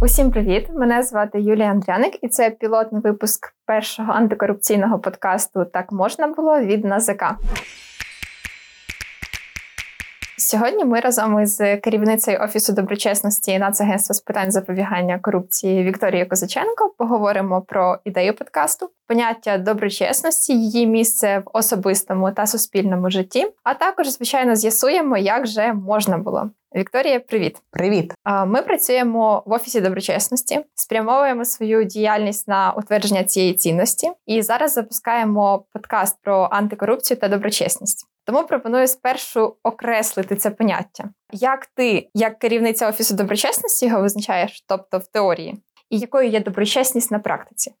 Усім привіт! Мене звати Юлія Андряник, і це пілотний випуск першого антикорупційного подкасту Так можна було від НАЗК. Сьогодні ми разом із керівницею офісу доброчесності Нацагентства з питань запобігання корупції Вікторією Козаченко поговоримо про ідею подкасту, поняття доброчесності, її місце в особистому та суспільному житті. А також, звичайно, з'ясуємо, як же можна було. Вікторія, привіт, привіт. Ми працюємо в офісі доброчесності, спрямовуємо свою діяльність на утвердження цієї цінності, і зараз запускаємо подкаст про антикорупцію та доброчесність. Тому пропоную спершу окреслити це поняття. Як ти, як керівниця офісу доброчесності, його визначаєш, тобто в теорії, і якою є доброчесність на практиці?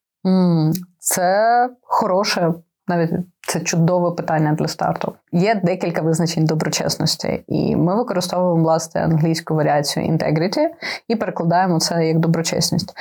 Це хороше, навіть це чудове питання для старту. Є декілька визначень доброчесності, і ми використовуємо власне англійську варіацію integrity і перекладаємо це як доброчесність.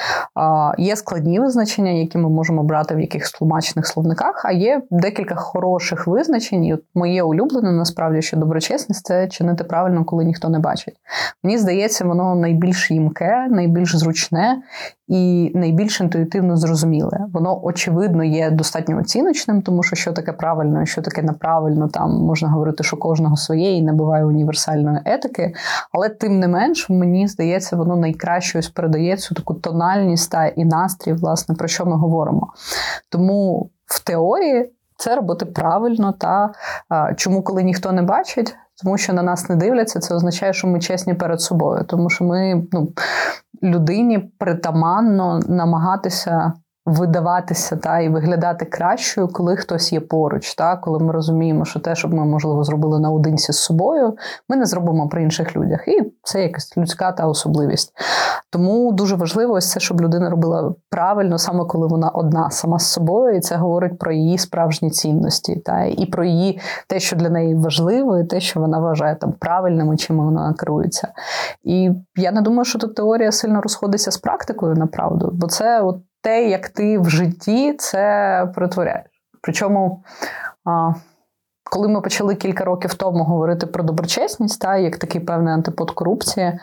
Є складні визначення, які ми можемо брати в якихось тлумачених словниках. А є декілька хороших визначень. І от Моє улюблене насправді, що доброчесність це чинити правильно, коли ніхто не бачить. Мені здається, воно найбільш їмке, найбільш зручне і найбільш інтуїтивно зрозуміле. Воно очевидно є достатньо оціночним, тому що що таке правильно, що таке неправильно, там можна говорити, що кожного своє і не буває універсальної етики. Але тим не менш, мені здається, воно найкраще ось передає цю таку тональність та і настрій, власне, про що ми говоримо. Тому в теорії це робити правильно, та а, чому, коли ніхто не бачить. Тому що на нас не дивляться, це означає, що ми чесні перед собою, тому що ми ну, людині притаманно намагатися видаватися та і виглядати кращою, коли хтось є поруч. Та коли ми розуміємо, що те, щоб ми можливо зробили наодинці з собою, ми не зробимо при інших людях, і це якась людська та особливість. Тому дуже важливо ось це, щоб людина робила правильно, саме коли вона одна сама з собою, і це говорить про її справжні цінності, та і про її те, що для неї важливо, і те, що вона вважає там правильними, чим вона керується. І я не думаю, що тут теорія сильно розходиться з практикою направду, бо це от те, як ти в житті це перетворяєш. Причому коли ми почали кілька років тому говорити про доброчесність, та як такий певний антипод корупції,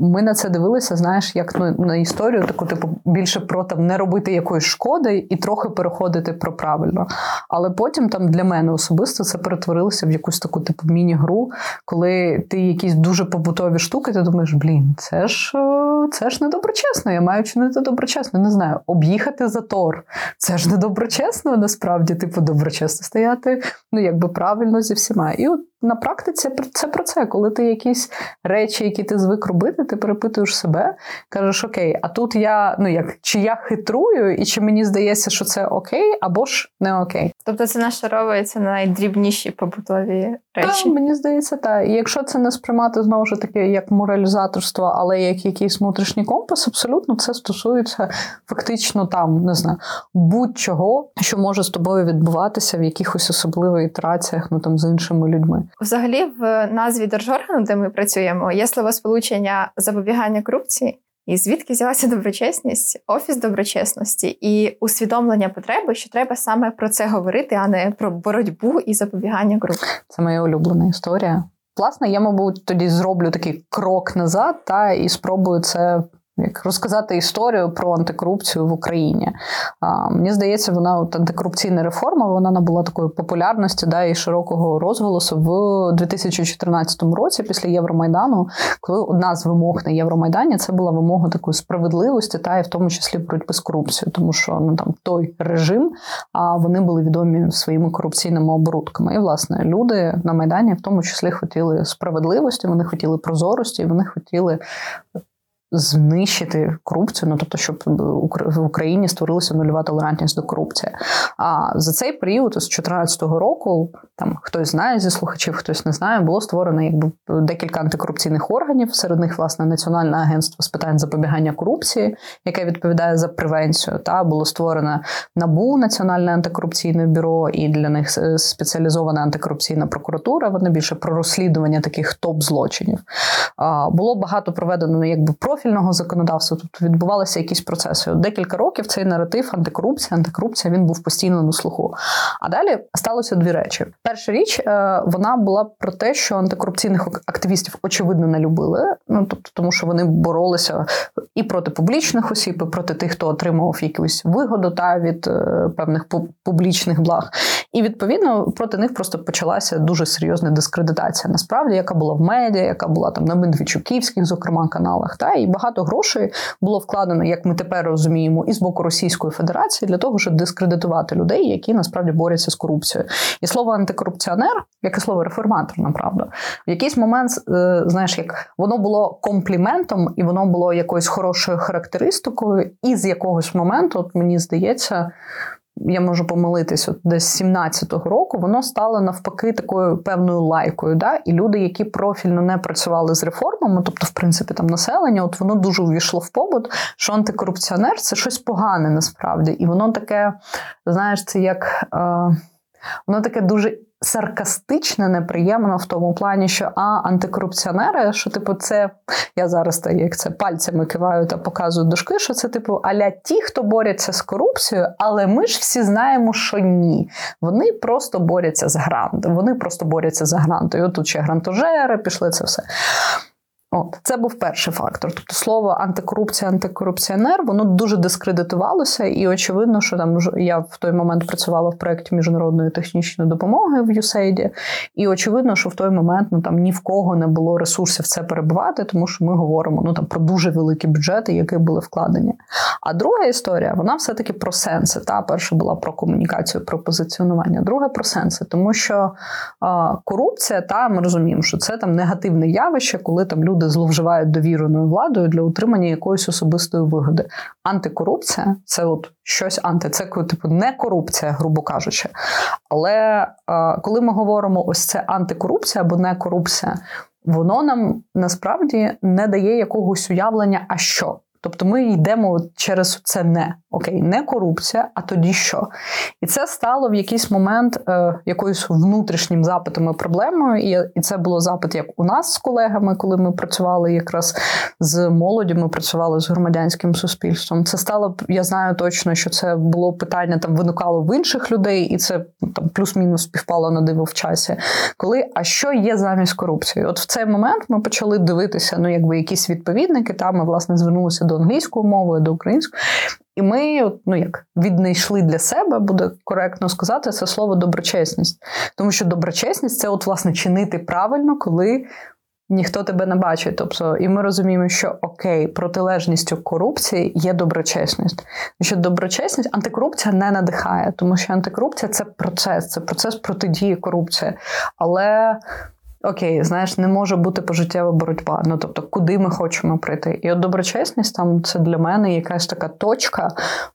ми на це дивилися, знаєш, як ну, на історію, таку типу більше про там не робити якоїсь шкоди і трохи переходити про правильно. Але потім там для мене особисто це перетворилося в якусь таку типу міні-гру, коли ти якісь дуже побутові штуки, ти думаєш, блін, це ж е, це ж не доброчесно, я маю чинити доброчесно. Не знаю, об'їхати затор. Це ж не доброчесно, насправді, типу, доброчесно стояти ну якби правильно зі всіма. І от на практиці це про це. Коли ти якісь речі, які ти звик робити, ти перепитуєш себе, кажеш, окей, а тут я ну як чи я хитрую, і чи мені здається, що це окей, або ж не окей. Тобто це нашаровується на найдрібніші побутові речі. Так, Мені здається, так. І якщо це не сприймати знову ж таки як моралізаторство, але як якийсь внутрішній компас, абсолютно це стосується фактично там, не знаю, будь-чого, що може з тобою відбуватися в якихось особливих ітераціях, ну там з іншими людьми. Взагалі, в назві держоргану, де ми працюємо, є словосполучення запобігання корупції. І звідки взялася доброчесність, офіс доброчесності і усвідомлення потреби, що треба саме про це говорити, а не про боротьбу і запобігання корупції. Це моя улюблена історія. Власне, я, мабуть, тоді зроблю такий крок назад, та і спробую це як розказати історію про антикорупцію в Україні. А, Мені здається, вона от антикорупційна реформа вона набула такої популярності да, і широкого розголосу в 2014 році, після Євромайдану, коли одна з вимог на Євромайдані це була вимога такої справедливості, та і в тому числі боротьби з корупцією, тому що ну там той режим, а вони були відомі своїми корупційними оборудками. І власне люди на майдані в тому числі хотіли справедливості, вони хотіли прозорості, вони хотіли знищити корупцію, ну тобто, щоб в Україні створилася нульова толерантність до корупції. А за цей період, з 2014 року, там хтось знає зі слухачів, хтось не знає, було створено якби декілька антикорупційних органів. Серед них власне Національне агентство з питань запобігання корупції, яке відповідає за превенцію. Та було створено набу Національне антикорупційне бюро, і для них спеціалізована антикорупційна прокуратура. Вони більше про розслідування таких топ злочинів. Було багато проведено ну, якби профі профільного законодавства, тобто відбувалися якісь процеси. От Декілька років цей наратив антикорупція, антикорупція він був постійно на слуху. А далі сталося дві речі. Перша річ е, вона була про те, що антикорупційних активістів очевидно не любили. Ну тобто, тому що вони боролися і проти публічних осіб, і проти тих, хто отримував якусь вигоду та від е, певних публічних благ. І відповідно проти них просто почалася дуже серйозна дискредитація. Насправді, яка була в медіа, яка була там на Медведчуківських, зокрема, каналах, та і багато грошей було вкладено, як ми тепер розуміємо, і з боку Російської Федерації для того, щоб дискредитувати людей, які насправді борються з корупцією. І слово антикорупціонер, як і слово реформатор, направда, в якийсь момент, е, знаєш, як воно було компліментом, і воно було якоюсь хорошою характеристикою, і з якогось моменту, от мені здається я можу помилитись, от десь 17-го року, воно стало навпаки такою певною лайкою. Да? І люди, які профільно не працювали з реформами, тобто, в принципі, там населення, от воно дуже увійшло в побут, що антикорупціонер це щось погане насправді. І воно таке, знаєш, це як. Е, Воно таке дуже саркастичне, неприємно в тому плані, що а антикорупціонери, що типу, це я зараз так, як це пальцями киваю та показую дошки, що це типу аля ті, хто борються з корупцією, але ми ж всі знаємо, що ні. Вони просто борються з грантом. Вони просто борються за гранти. І отут ще грантожери пішли це все. От, Це був перший фактор. Тобто слово антикорупція, антикорупціонер, воно дуже дискредитувалося, і очевидно, що там я в той момент працювала в проєкті міжнародної технічної допомоги в USAID, і очевидно, що в той момент ну там ні в кого не було ресурсів це перебувати, тому що ми говоримо ну там про дуже великі бюджети, які були вкладені. А друга історія, вона все-таки про сенси. Та перша була про комунікацію, про позиціонування, друга про сенси, тому що а, корупція, та ми розуміємо, що це там негативне явище, коли там люди люди зловживають довіреною владою для утримання якоїсь особистої вигоди. Антикорупція це от щось анти, це типу не корупція, грубо кажучи. Але е, коли ми говоримо ось це антикорупція або не корупція, воно нам насправді не дає якогось уявлення, а що. Тобто ми йдемо через це не окей, не корупція, а тоді що? І це стало в якийсь момент е, якоюсь внутрішнім запитом і проблемою. І, і це було запит як у нас з колегами, коли ми працювали якраз з молоді, ми працювали з громадянським суспільством. Це стало я знаю точно, що це було питання там виникало в інших людей, і це там плюс-мінус співпало на диво в часі. Коли а що є замість корупції? От в цей момент ми почали дивитися, ну якби якісь відповідники. Там ми власне звернулися до англійської мови, до української. І ми ну як віднайшли для себе, буде коректно сказати, це слово доброчесність. Тому що доброчесність це, от, власне, чинити правильно, коли ніхто тебе не бачить. Тобто, і ми розуміємо, що окей, протилежністю корупції є доброчесність. Що доброчесність, антикорупція не надихає, тому що антикорупція це процес, це процес протидії корупції. Але окей, знаєш, не може бути пожиттєва боротьба. Ну тобто, куди ми хочемо прийти? І от доброчесність там це для мене якась така точка,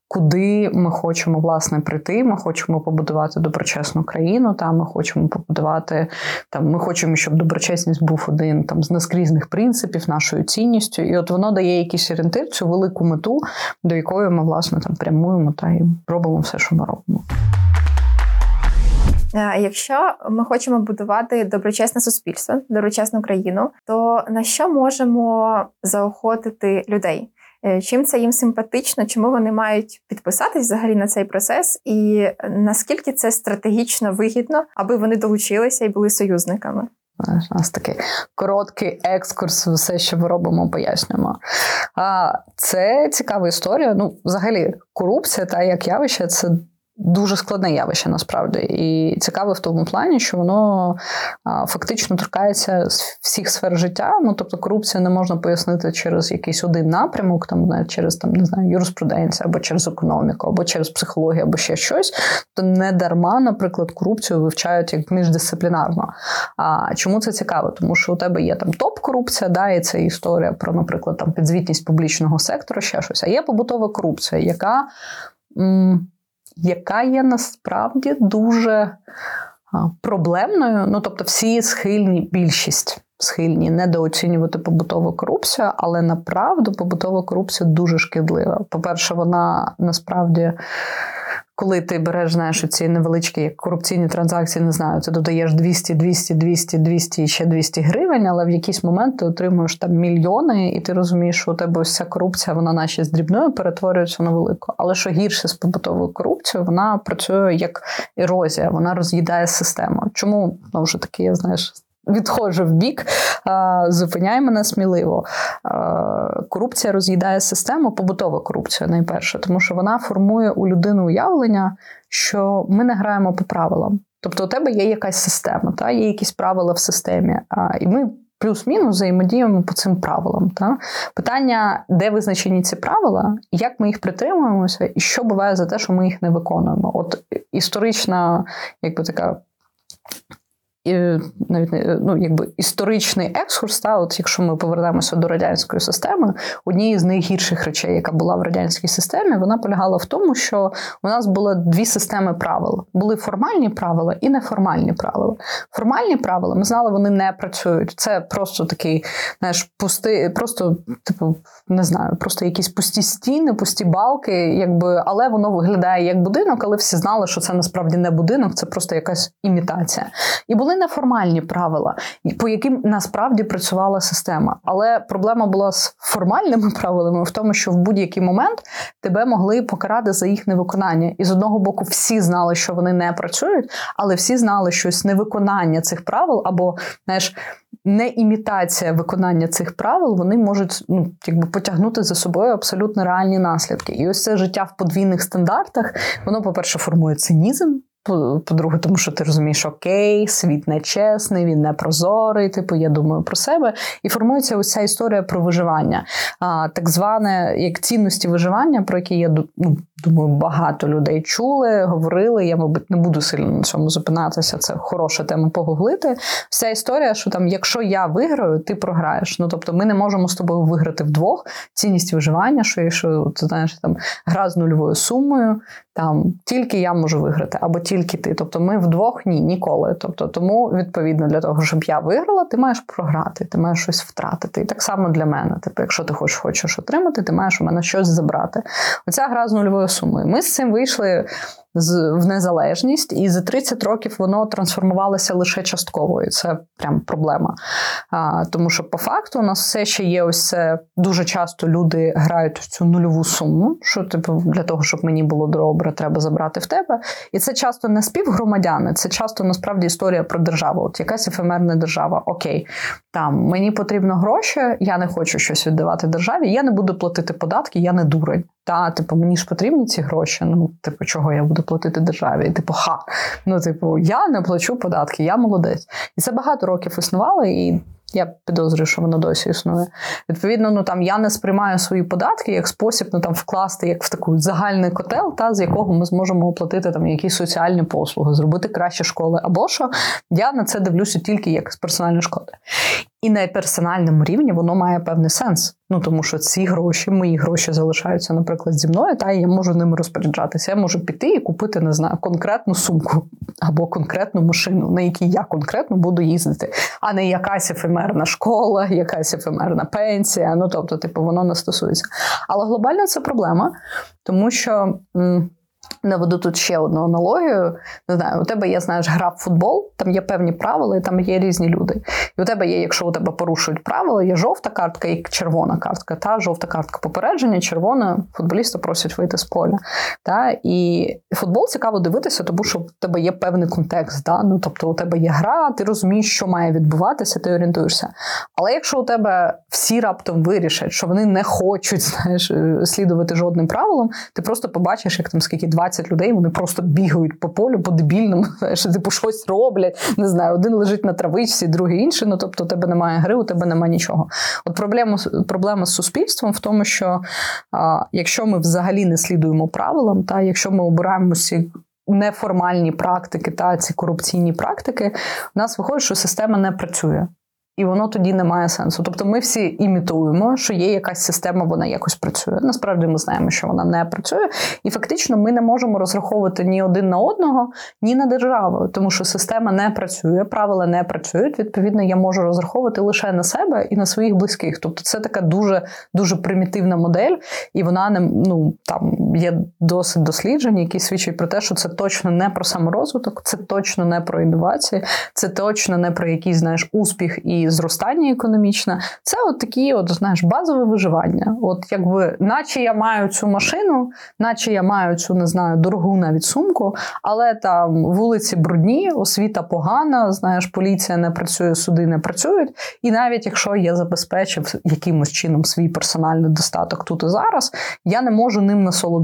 куди ми хочемо власне прийти. Ми хочемо побудувати доброчесну країну. Та ми хочемо побудувати там. Ми хочемо, щоб доброчесність був один там з наскрізних принципів, нашою цінністю. І от воно дає якийсь орієнтир, цю велику мету, до якої ми власне там прямуємо та і робимо все, що ми робимо. Е, якщо ми хочемо будувати доброчесне суспільство, доброчесну країну, то на що можемо заохотити людей? Е, чим це їм симпатично, чому вони мають підписатись взагалі на цей процес, і наскільки це стратегічно вигідно, аби вони долучилися і були союзниками? У нас такий короткий екскурс, все, що ми робимо, пояснюємо. А це цікава історія. Ну, взагалі, корупція та як явище це Дуже складне явище насправді і цікаве в тому плані, що воно фактично торкається з всіх сфер життя. Ну тобто, корупцію не можна пояснити через якийсь один напрямок, там не через там не знаю юриспруденцію, або через економіку, або через психологію, або ще щось. То не дарма, наприклад, корупцію вивчають як міждисциплінарно. А чому це цікаво? Тому що у тебе є там топ-корупція, да, і це історія про, наприклад, там підзвітність публічного сектору, ще щось. А є побутова корупція, яка. Яка є насправді дуже проблемною. Ну, тобто, всі схильні, більшість схильні недооцінювати побутову корупцію, але направду побутова корупція дуже шкідлива. По-перше, вона насправді коли ти береш знаєш, ці невеличкі корупційні транзакції, не знаю, ти додаєш 200, 200, 200, 200 і ще 200 гривень, але в якийсь момент ти отримуєш там мільйони, і ти розумієш, що у тебе ця корупція, вона наче з дрібною перетворюється на велику. Але що гірше з побутовою корупцією, вона працює як ерозія, вона роз'їдає систему. Чому ну, вже таки, я знаєш, відходжу в бік, зупиняй мене сміливо. Корупція роз'їдає систему, побутова корупція найперше, тому що вона формує у людини уявлення, що ми не граємо по правилам. Тобто у тебе є якась система, та є якісь правила в системі, і ми. Плюс-мінус взаємодіємо по цим правилам. Та? Питання, де визначені ці правила, як ми їх притримуємося, і що буває за те, що ми їх не виконуємо. От історична, якби така і навіть ну, якби історичний екскурс, та, от якщо ми повернемося до радянської системи, однією з найгірших речей, яка була в радянській системі, вона полягала в тому, що у нас було дві системи правил: були формальні правила і неформальні правила. Формальні правила ми знали, вони не працюють. Це просто такий, знаєш, пусти, просто, типу, не знаю, просто якісь пусті стіни, пусті балки, якби, але воно виглядає як будинок, але всі знали, що це насправді не будинок, це просто якась імітація. І були були неформальні правила, по яким насправді працювала система. Але проблема була з формальними правилами в тому, що в будь-який момент тебе могли покарати за їх невиконання. І з одного боку, всі знали, що вони не працюють, але всі знали, що невиконання цих правил або знаєш. Не імітація виконання цих правил, вони можуть ну, якби потягнути за собою абсолютно реальні наслідки. І ось це життя в подвійних стандартах, воно, по-перше, формує цинізм, по-друге, тому що ти розумієш, окей, світ нечесний, він не прозорий, типу, я думаю про себе. І формується ось ця історія про виживання. А, Так зване як цінності виживання, про які я ну, думаю, багато людей чули, говорили. Я, мабуть, не буду сильно на цьому зупинатися. Це хороша тема погуглити. Вся історія, що там, якщо я виграю, ти програєш. Ну тобто, ми не можемо з тобою виграти вдвох. Цінність виживання, що якщо ти знаєш там гра з нульовою сумою, там тільки я можу виграти, або тільки ти. Тобто ми вдвох ні, ніколи. Тобто, тому відповідно для того, щоб я виграла, ти маєш програти, ти маєш щось втратити. І так само для мене. Типу, якщо ти хочеш хочеш отримати, ти маєш у мене щось забрати. Оця гра з нульовою сумою. Ми з цим вийшли в незалежність, і за 30 років воно трансформувалося лише частково, і це прям проблема. А, Тому що по факту у нас все ще є ось це дуже часто люди грають в цю нульову суму, що типу для того, щоб мені було добре, треба забрати в тебе. І це часто не співгромадяни, це часто насправді історія про державу. От якась ефемерна держава. Окей, там мені потрібно гроші, я не хочу щось віддавати державі, я не буду платити податки, я не дурень. Та, типу, мені ж потрібні ці гроші. Ну, типу, чого я буду платити державі? І, типу, ха. Ну, типу, я не плачу податки, я молодець. І це багато років існувало, і я підозрюю, що воно досі існує. Відповідно, ну там я не сприймаю свої податки як спосіб ну там вкласти як в таку загальний котел, та з якого ми зможемо оплатити там якісь соціальні послуги, зробити краще школи. Або що я на це дивлюся тільки як з персональної шкоди. І на персональному рівні воно має певний сенс. Ну тому що ці гроші, мої гроші залишаються, наприклад, зі мною, та і я можу ними розпоряджатися. Я можу піти і купити, не знаю, конкретну сумку або конкретну машину, на якій я конкретно буду їздити, а не якась ефемерна школа, якась ефемерна пенсія. Ну тобто, типу, воно не стосується. Але глобально це проблема, тому що. М- Наведу тут ще одну аналогію. Не знаю, у тебе є, знаєш, гра в футбол, там є певні правила, і там є різні люди. І у тебе є, якщо у тебе порушують правила, є жовта картка і червона картка. Та жовта картка попередження, червона футболіста просять вийти з поля. Та? І футбол цікаво дивитися, тому що у тебе є певний контекст. Та? Ну, Тобто у тебе є гра, ти розумієш, що має відбуватися, ти орієнтуєшся. Але якщо у тебе всі раптом вирішать, що вони не хочуть знаєш, слідувати жодним правилам, ти просто побачиш, як там скільки 20 людей, вони просто бігають по полю по дебільному, знаєш, типу щось роблять. Не знаю, один лежить на травичці, другий інший. Ну тобто, у тебе немає гри, у тебе немає нічого. От проблема проблема з суспільством в тому, що а, якщо ми взагалі не слідуємо правилам, та якщо ми обираємо ці неформальні практики та ці корупційні практики, у нас виходить, що система не працює. І воно тоді не має сенсу. Тобто ми всі імітуємо, що є якась система, вона якось працює. Насправді ми знаємо, що вона не працює, і фактично ми не можемо розраховувати ні один на одного, ні на державу, тому що система не працює, правила не працюють. Відповідно, я можу розраховувати лише на себе і на своїх близьких. Тобто, це така дуже дуже примітивна модель, і вона не ну там є досить дослідження, які свідчать про те, що це точно не про саморозвиток, це точно не про інновації, це точно не про якийсь знаєш успіх і зростання економічне. Це от такі, от знаєш, базове виживання. От якби, наче я маю цю машину, наче я маю цю не знаю дорогу навіть сумку, але там вулиці брудні, освіта погана, знаєш, поліція не працює, суди не працюють. І навіть якщо я забезпечив якимось чином свій персональний достаток тут і зараз, я не можу ним насолодитися.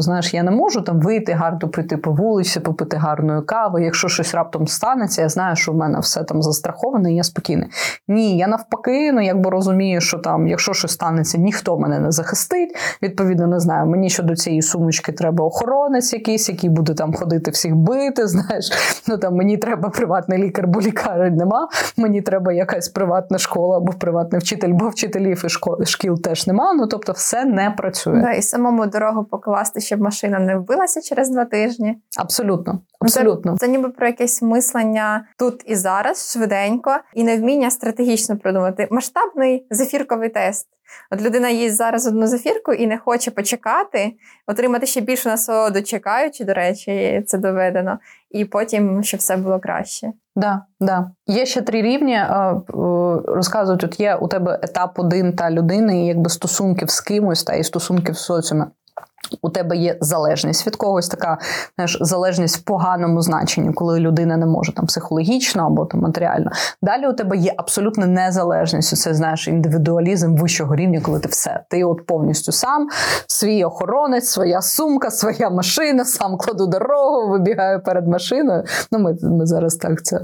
Знаєш, я не можу там вийти гарно прийти по вулиці, попити гарної кави. Якщо щось раптом станеться, я знаю, що в мене все там застраховане, і я спокійний. Ні, я навпаки, ну якби розумію, що там, якщо щось станеться, ніхто мене не захистить. Відповідно, не знаю. Мені щодо цієї сумочки треба охоронець якийсь, який буде там ходити всіх бити. Знаєш, ну там мені треба приватний лікар, бо лікарень нема. Мені треба якась приватна школа або приватний вчитель, бо вчителів і школ, шкіл теж нема. Ну тобто, все не працює. Да, І самому дорогу покласти, щоб машина не вбилася через два тижні. Абсолютно, абсолютно. Це, це ніби про якесь мислення тут і зараз швиденько, і невміння стратегічно продумати масштабний зефірковий тест. От людина їсть зараз одну зефірку і не хоче почекати, отримати ще більшу насолоду, чекаючи, до речі, це доведено, і потім щоб все було краще. Да, да. Є ще три рівні. Розказують, от є у тебе етап один та людини, і якби стосунків з кимось та і стосунків з соціумом. У тебе є залежність від когось, така знаєш, залежність в поганому значенні, коли людина не може там психологічно або там матеріально. Далі у тебе є абсолютна незалежність. Це знаєш індивідуалізм вищого рівня, коли ти все. Ти от повністю сам, свій охоронець, своя сумка, своя машина, сам кладу дорогу, вибігаю перед машиною. Ну, ми, ми зараз так це.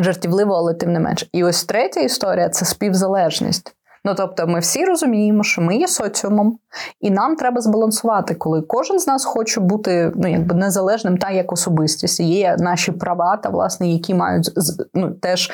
Жартівливо, але тим не менш. І ось третя історія це співзалежність. Ну тобто, ми всі розуміємо, що ми є соціумом, і нам треба збалансувати, коли кожен з нас хоче бути ну якби незалежним та як особистість. Є наші права, та власне, які мають ну, теж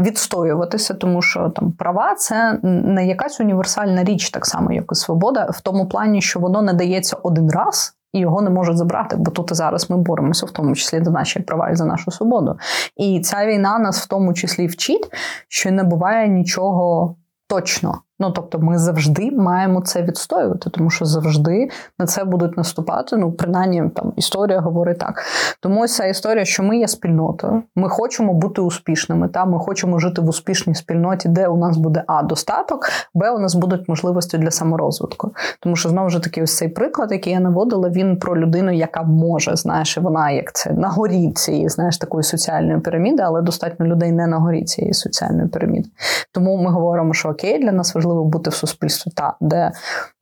відстоюватися, тому що там права це не якась універсальна річ, так само як і свобода, в тому плані, що воно не дається один раз. І його не можуть забрати, бо тут і зараз ми боремося, в тому числі за наші права і за нашу свободу. І ця війна нас в тому числі вчить, що не буває нічого точно. Ну тобто, ми завжди маємо це відстоювати, тому що завжди на це будуть наступати. Ну, принаймні, там історія говорить так. Тому ось ця історія, що ми є спільнотою, ми хочемо бути успішними. Та ми хочемо жити в успішній спільноті, де у нас буде а достаток, б у нас будуть можливості для саморозвитку. Тому що знову ж таки, ось цей приклад, який я наводила, він про людину, яка може, знаєш, вона як це на горі цієї, знаєш, такої соціальної піраміди, але достатньо людей не на горі цієї соціальної піраміди. Тому ми говоримо, що окей, для нас важливо важливо бути в суспільстві, та де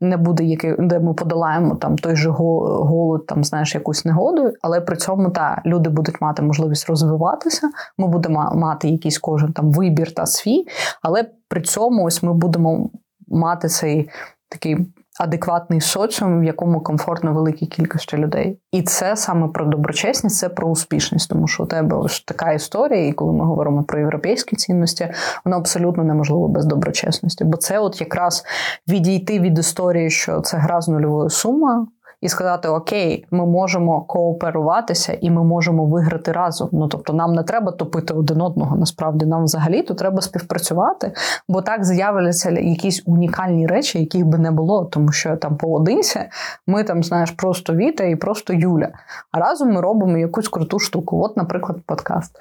не буде який, де ми подолаємо там той же голод, там знаєш якусь негоду, але при цьому та люди будуть мати можливість розвиватися. Ми будемо мати якийсь кожен там вибір та свій, але при цьому ось ми будемо мати цей такий адекватний соціум, в якому комфортно великій кількості людей. І це саме про доброчесність, це про успішність, тому що у тебе ж така історія, і коли ми говоримо про європейські цінності, воно абсолютно неможливо без доброчесності. Бо це, от якраз відійти від історії, що це гра з нульовою сумою і сказати: Окей, ми можемо кооперуватися і ми можемо виграти разом. Ну тобто, нам не треба топити один одного. Насправді нам взагалі то треба співпрацювати, бо так з'являться якісь унікальні речі, яких би не було, тому що там поодинці ми там знаєш просто Віта і просто Юля. А разом ми робимо якусь круту штуку. От, наприклад, подкаст.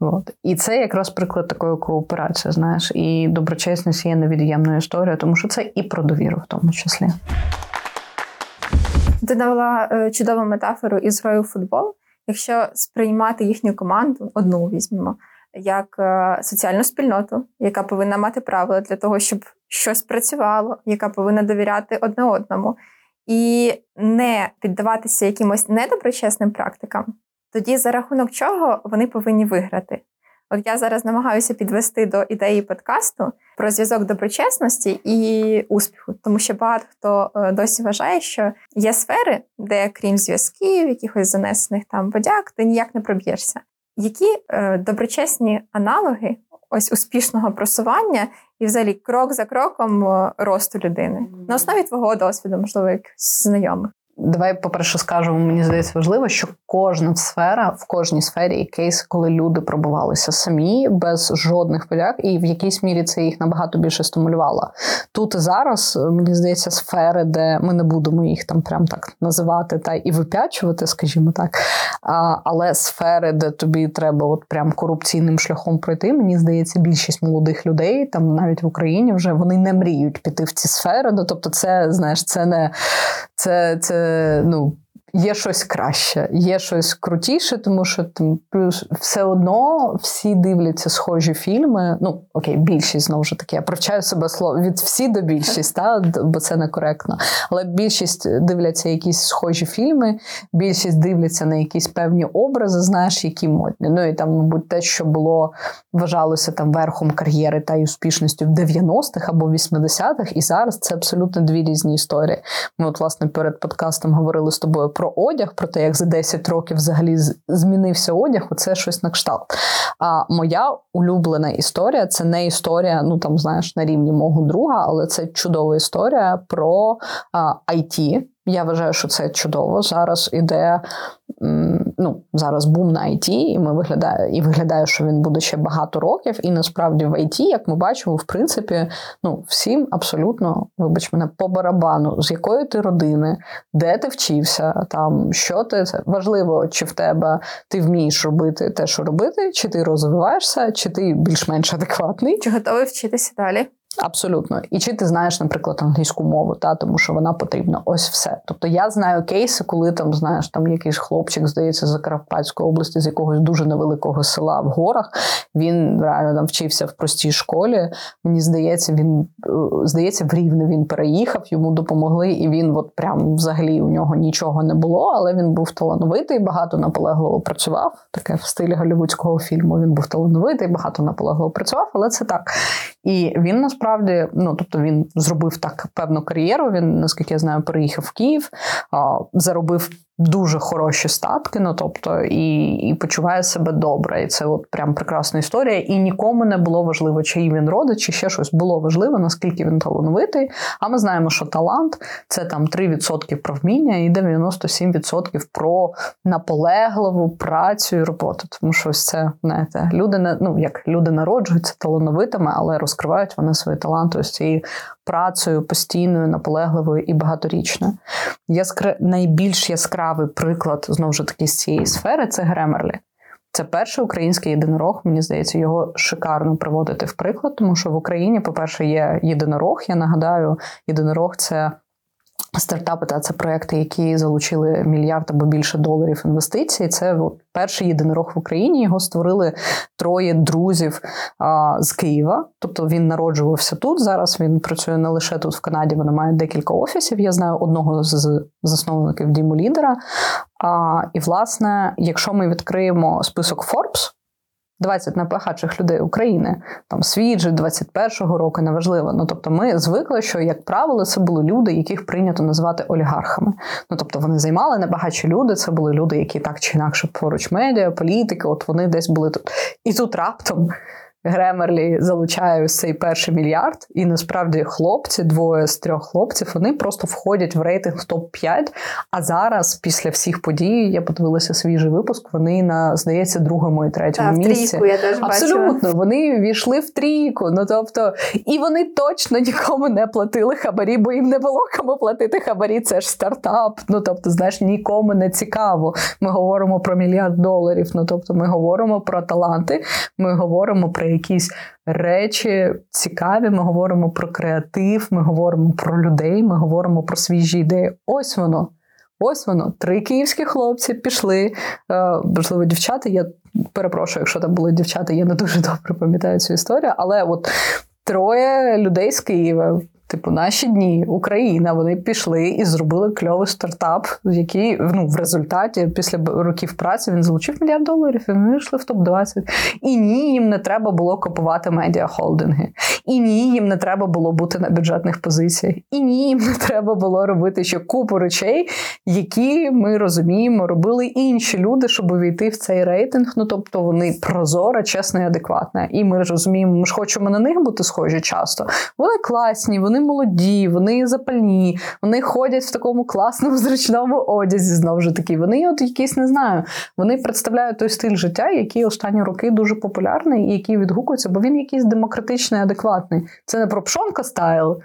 От. І це якраз приклад такої кооперації. Знаєш, і доброчесність є невід'ємною історією, тому що це і про довіру, в тому числі. Ти навела е, чудову метафору із грою в футбол. Якщо сприймати їхню команду, одну візьмемо, як е, соціальну спільноту, яка повинна мати правила для того, щоб щось працювало, яка повинна довіряти одне одному, і не піддаватися якимось недоброчесним практикам, тоді за рахунок чого вони повинні виграти. От я зараз намагаюся підвести до ідеї подкасту про зв'язок доброчесності і успіху, тому що багато хто е, досі вважає, що є сфери, де крім зв'язків, якихось занесених там подяк, ти ніяк не проб'єшся. Які е, доброчесні аналоги ось успішного просування і, взагалі, крок за кроком е, росту людини на основі твого досвіду, можливо, як знайомих? Давай, по-перше, скажемо, мені здається важливо, що кожна сфера в кожній сфері є кейс, коли люди пробувалися самі без жодних подяк, і в якійсь мірі це їх набагато більше стимулювало. Тут і зараз мені здається, сфери, де ми не будемо їх там прям так називати та і вип'ячувати, скажімо так. А, Але сфери, де тобі треба от прям корупційним шляхом пройти, мені здається, більшість молодих людей, там навіть в Україні вже вони не мріють піти в ці сфери. Ну тобто, це знаєш, це не це. це ну. Є щось краще, є щось крутіше, тому що там плюс все одно всі дивляться схожі фільми. Ну окей, більшість знову ж таки. Я привчаю себе слово від всі до більшість, та бо це некоректно. Але більшість дивляться якісь схожі фільми, більшість дивляться на якісь певні образи, знаєш, які модні. Ну і там, мабуть, те, що було вважалося там верхом кар'єри та й успішністю в 90-х або 80-х, і зараз це абсолютно дві різні історії. Ми, от, власне, перед подкастом говорили з тобою про одяг, про те, як за 10 років взагалі змінився одяг, оце щось на кшталт. А моя улюблена історія це не історія, ну там знаєш, на рівні мого друга, але це чудова історія про IT. Я вважаю, що це чудово. Зараз іде ну, зараз бум на IT, і ми виглядає, і виглядає, що він буде ще багато років. І насправді в IT, як ми бачимо, в принципі, ну всім абсолютно, вибач мене, по барабану, з якої ти родини, де ти вчився, там що ти важливо, чи в тебе ти вмієш робити те, що робити, чи ти розвиваєшся, чи ти більш-менш адекватний, чи готовий вчитися далі. Абсолютно, і чи ти знаєш, наприклад, англійську мову, та тому що вона потрібна. Ось все. Тобто я знаю кейси, коли там знаєш, там якийсь хлопчик здається з Карпатської області, з якогось дуже невеликого села в горах. Він реально там вчився в простій школі. Мені здається, він е, здається, в рівне він переїхав, йому допомогли, і він, от прям взагалі у нього нічого не було, але він був талановитий, багато наполегливо працював. Таке в стилі голівудського фільму. Він був талановитий, багато наполегливо працював, але це так. І він насправді, ну тобто, він зробив так певну кар'єру. Він, наскільки я знаю, переїхав в Київ, заробив дуже хороші статки, ну тобто і і почуває себе добре. І це от прям прекрасна історія. І нікому не було важливо, чиї він родить, чи ще щось було важливо, наскільки він талановитий. А ми знаємо, що талант це там 3% про вміння і 97% про наполегливу працю і роботу. Тому що ось це знаєте, люди ну як люди народжуються талановитими, але розкривають вони свої таланти ось цією працею постійною, наполегливою і багаторічною. Яскра... Найбільш яскравий приклад знову ж таки з цієї сфери це Гремерлі. Це перший український єдинорог. Мені здається, його шикарно приводити в приклад, тому що в Україні, по-перше, є єдинорог. Я нагадаю, єдинорог це Стартапи та це проекти, які залучили мільярд або більше доларів інвестицій. Це перший єдинорог в Україні. Його створили троє друзів а, з Києва. Тобто він народжувався тут. Зараз він працює не лише тут в Канаді. Вони мають декілька офісів. Я знаю одного з засновників Діму Лідера. А, І власне, якщо ми відкриємо список Forbes, 20 найбагатших людей України, там свіджі 21-го року, неважливо. Ну тобто, ми звикли, що як правило, це були люди, яких прийнято називати олігархами. Ну тобто вони займали небагатші люди. Це були люди, які так чи інакше поруч медіа, політики. От вони десь були тут. І тут раптом Гремерлі залучає ось цей перший мільярд, і насправді хлопці, двоє з трьох хлопців, вони просто входять в рейтинг топ 5 А зараз, після всіх подій, я подивилася свіжий випуск. Вони на здається другому і третьому Та, місці. трійку я теж Абсолютно, бачила. вони війшли в трійку. Ну тобто, і вони точно нікому не платили хабарі, бо їм не було кому платити хабарі. Це ж стартап. Ну тобто, знаєш, нікому не цікаво. Ми говоримо про мільярд доларів. Ну тобто, ми говоримо про таланти. Ми говоримо про якісь речі цікаві. Ми говоримо про креатив, ми говоримо про людей, ми говоримо про свіжі ідеї. Ось воно. Ось воно. Три київські хлопці пішли. Е, можливо, дівчата. Я перепрошую, якщо там були дівчата, я не дуже добре пам'ятаю цю історію, але от троє людей з Києва Типу, наші дні, Україна, вони пішли і зробили кльовий стартап, який ну, в результаті після років праці він залучив мільярд доларів і вони йшли в топ-20. І ні, їм не треба було купувати медіахолдинги. І ні, їм не треба було бути на бюджетних позиціях. І ні, їм не треба було робити ще купу речей, які ми розуміємо, робили інші люди, щоб увійти в цей рейтинг. Ну тобто вони прозора, чесна і адекватна. І ми розуміємо, ми ж хочемо на них бути схожі часто. Вони класні, вони молоді, вони запальні, вони ходять в такому класному зручному одязі. Знову ж таки, вони от якісь не знаю. Вони представляють той стиль життя, який останні роки дуже популярний і який відгукується, бо він якийсь демократичний, адекватний. Це не про пшонка стайл,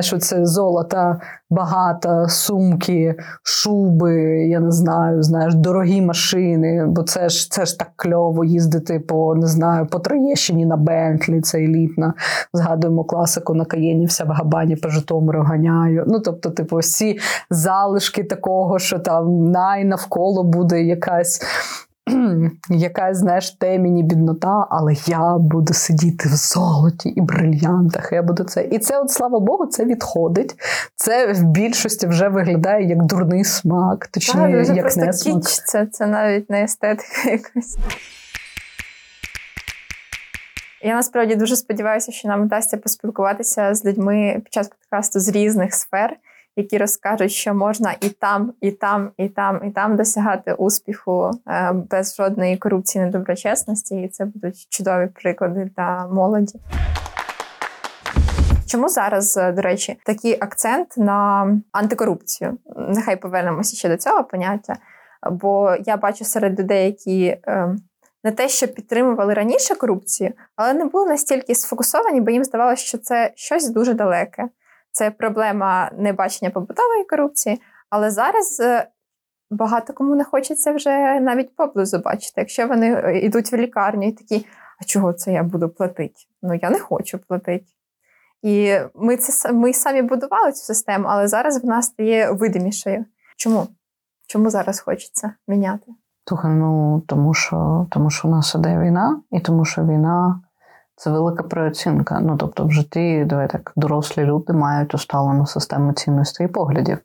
що це золота, багата, сумки, шуби, я не знаю, знаєш, дорогі машини. Бо це ж це ж так кльово їздити по не знаю, по Троєщині на Бентлі, це елітна. Згадуємо класику на Каєні, вся в Габані по Житомиру ганяю. Ну тобто, типу, всі залишки такого, що там най навколо буде якась. Якась, знаєш, теміні біднота, але я буду сидіти в золоті і брильянтах. Я буду це. І це, от слава Богу, це відходить. Це в більшості вже виглядає як дурний смак, точніше, як просто не смак. Кіч, це, це навіть не естетика якась. Я насправді дуже сподіваюся, що нам вдасться поспілкуватися з людьми під час подкасту з різних сфер які розкажуть, що можна і там, і там, і там, і там досягати успіху е, без жодної корупції, недоброчесності, і це будуть чудові приклади для молоді. Чому зараз, е, до речі, такий акцент на антикорупцію? Нехай повернемося ще до цього поняття. Бо я бачу серед людей, які е, не те, що підтримували раніше корупцію, але не були настільки сфокусовані, бо їм здавалося, що це щось дуже далеке це проблема небачення побутової корупції. Але зараз е, багато кому не хочеться вже навіть поблизу бачити. Якщо вони е, йдуть в лікарню і такі, а чого це я буду платити? Ну я не хочу платити. І ми це ми самі будували цю систему, але зараз вона стає видимішою. Чому? Чому зараз хочеться міняти? Слухай, ну тому що тому що у нас іде війна, і тому що війна це велика переоцінка. Ну тобто, в житті давай так, дорослі люди мають усталену систему цінностей і поглядів.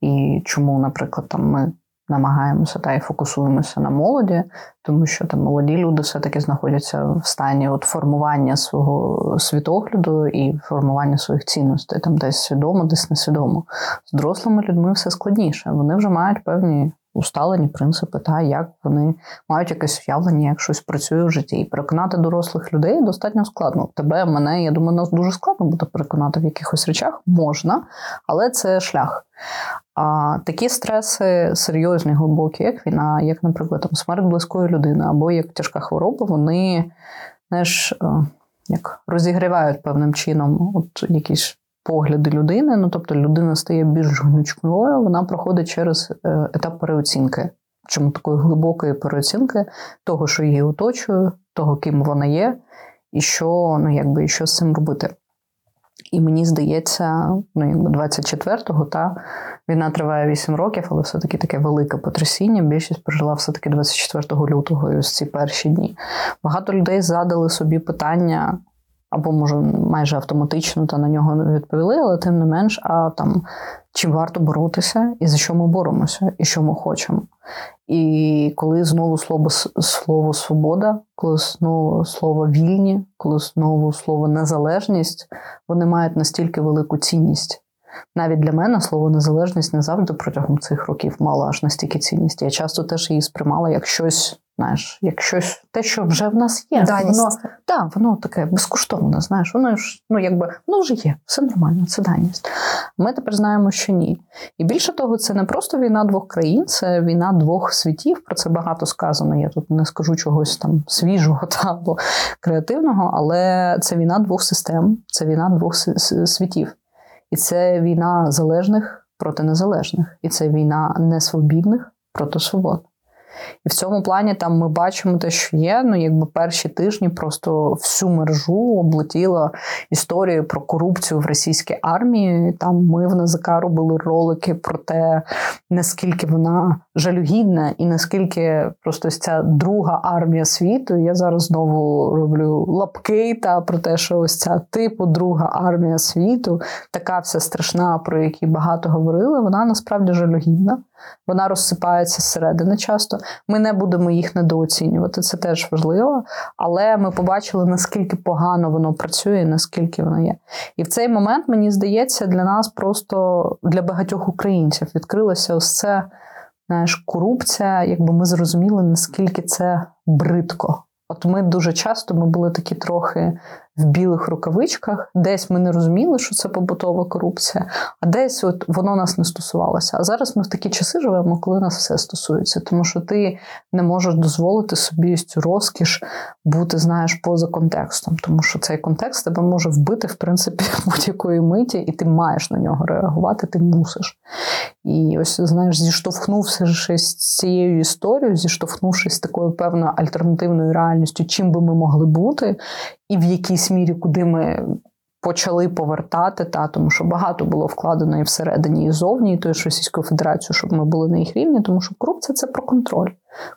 І чому, наприклад, там ми намагаємося та й фокусуємося на молоді, тому що там молоді люди все-таки знаходяться в стані от формування свого світогляду і формування своїх цінностей, там десь свідомо, десь несвідомо. З дорослими людьми все складніше. Вони вже мають певні усталені принципи, та як вони мають якесь уявлення, як щось працює в житті. І переконати дорослих людей достатньо складно. Тебе, мене, я думаю, нас дуже складно буде переконати в якихось речах можна, але це шлях. А такі стреси серйозні, глибокі, як війна, як, наприклад, там смерть близької людини або як тяжка хвороба, вони знаєш, е, як розігрівають певним чином от якісь погляди людини. Ну тобто людина стає більш гнучкою, вона проходить через е, етап переоцінки. Чому такої глибокої переоцінки того, що її оточує, того, ким вона є, і що ну, якби, і що з цим робити. І мені здається, ну якби 24-го, та війна триває 8 років, але все-таки таке велике потрясіння. Більшість пережила все-таки 24 лютого і ось ці перші дні. Багато людей задали собі питання, або може майже автоматично та на нього не відповіли, але тим не менш, а там чим варто боротися, і за що ми боремося, і що ми хочемо. І коли знову слово слово свобода, коли знову слово вільні, коли знову слово незалежність, вони мають настільки велику цінність. Навіть для мене слово незалежність не завжди протягом цих років мало аж настільки цінність. Я часто теж її сприймала як щось Знаєш, як щось те, що вже в нас є, даність. воно да, воно таке безкоштовне. Знаєш, воно ж ну якби воно вже є, все нормально, це даність. Ми тепер знаємо, що ні. І більше того, це не просто війна двох країн, це війна двох світів. Про це багато сказано. Я тут не скажу чогось там свіжого та або креативного, але це війна двох систем, це війна двох світів. І це війна залежних проти незалежних, і це війна несвобідних проти свобод. І в цьому плані там ми бачимо те, що є. Ну, якби перші тижні просто всю мережу облетіла історію про корупцію в російській армії. Там ми в НЗК робили ролики про те, наскільки вона жалюгідна, і наскільки просто ця друга армія світу. Я зараз знову роблю лапки та про те, що ось ця типу друга армія світу, така вся страшна, про які багато говорили. Вона насправді жалюгідна. Вона розсипається зсередини часто. Ми не будемо їх недооцінювати, це теж важливо. Але ми побачили, наскільки погано воно працює, наскільки воно є. І в цей момент, мені здається, для нас просто для багатьох українців відкрилося ось це знаєш, корупція, якби ми зрозуміли, наскільки це бридко. От ми дуже часто ми були такі трохи в білих рукавичках, десь ми не розуміли, що це побутова корупція, а десь от воно нас не стосувалося. А зараз ми в такі часи живемо, коли нас все стосується, тому що ти не можеш дозволити собі цю розкіш бути, знаєш, поза контекстом, тому що цей контекст тебе може вбити в принципі будь-якої миті, і ти маєш на нього реагувати, ти мусиш. І ось знаєш, зіштовхнувшись з цією історією, зіштовхнувшись з такою певною альтернативною реальністю, чим би ми могли бути, і в якійсь мірі, куди ми почали повертати, та тому що багато було вкладено і всередині, і зовні, і тою ж Російською Федерацією, щоб ми були на їх рівні, тому що корупція це про контроль.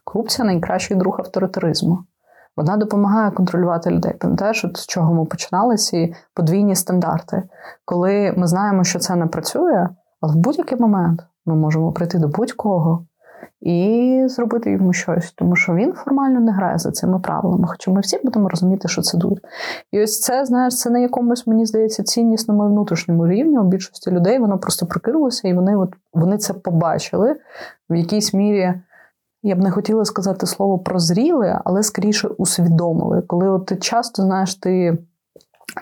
Корупція найкращий друг авторитаризму. Вона допомагає контролювати людей. Пам'ятаєш, от з чого ми починали ці подвійні стандарти, коли ми знаємо, що це не працює, але в будь-який момент ми можемо прийти до будь-кого і зробити йому щось, тому що він формально не грає за цими правилами. Хоча ми всі будемо розуміти, що це дурь. І ось це, знаєш, це на якомусь, мені здається, ціннісному і внутрішньому рівні у більшості людей воно просто прикинулося, і вони от вони це побачили в якійсь мірі. Я б не хотіла сказати слово прозріли, але скоріше усвідомили. Коли от ти часто знаєш, ти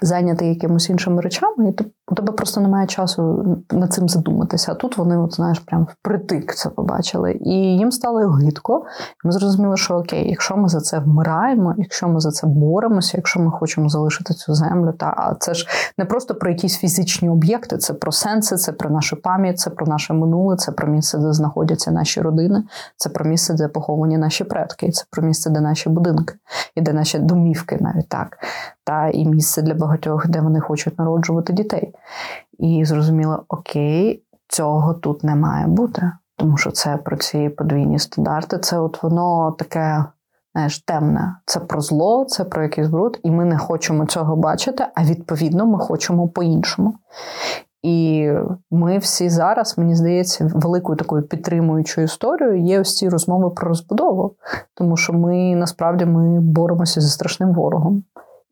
зайнятий якимось іншими речами, і ти, у тебе просто немає часу над цим задуматися. А тут вони, от знаєш, прям впритик це побачили. І їм стало гидко. Ми зрозуміли, що окей, якщо ми за це вмираємо, якщо ми за це боремося, якщо ми хочемо залишити цю землю, та а це ж не просто про якісь фізичні об'єкти, це про сенси, це про нашу пам'ять, це про наше минуле, це про місце, де знаходяться наші родини, це про місце, де поховані наші предки, це про місце, де наші будинки, і де наші домівки, навіть так, та і місце для багатьох, де вони хочуть народжувати дітей. І зрозуміло, окей, цього тут не має бути, тому що це про ці подвійні стандарти. Це от воно таке. Знаєш, темне, це про зло, це про якийсь бруд, і ми не хочемо цього бачити, а відповідно ми хочемо по-іншому. І ми всі зараз, мені здається, великою такою підтримуючою історією є ось ці розмови про розбудову, тому що ми насправді ми боремося зі страшним ворогом.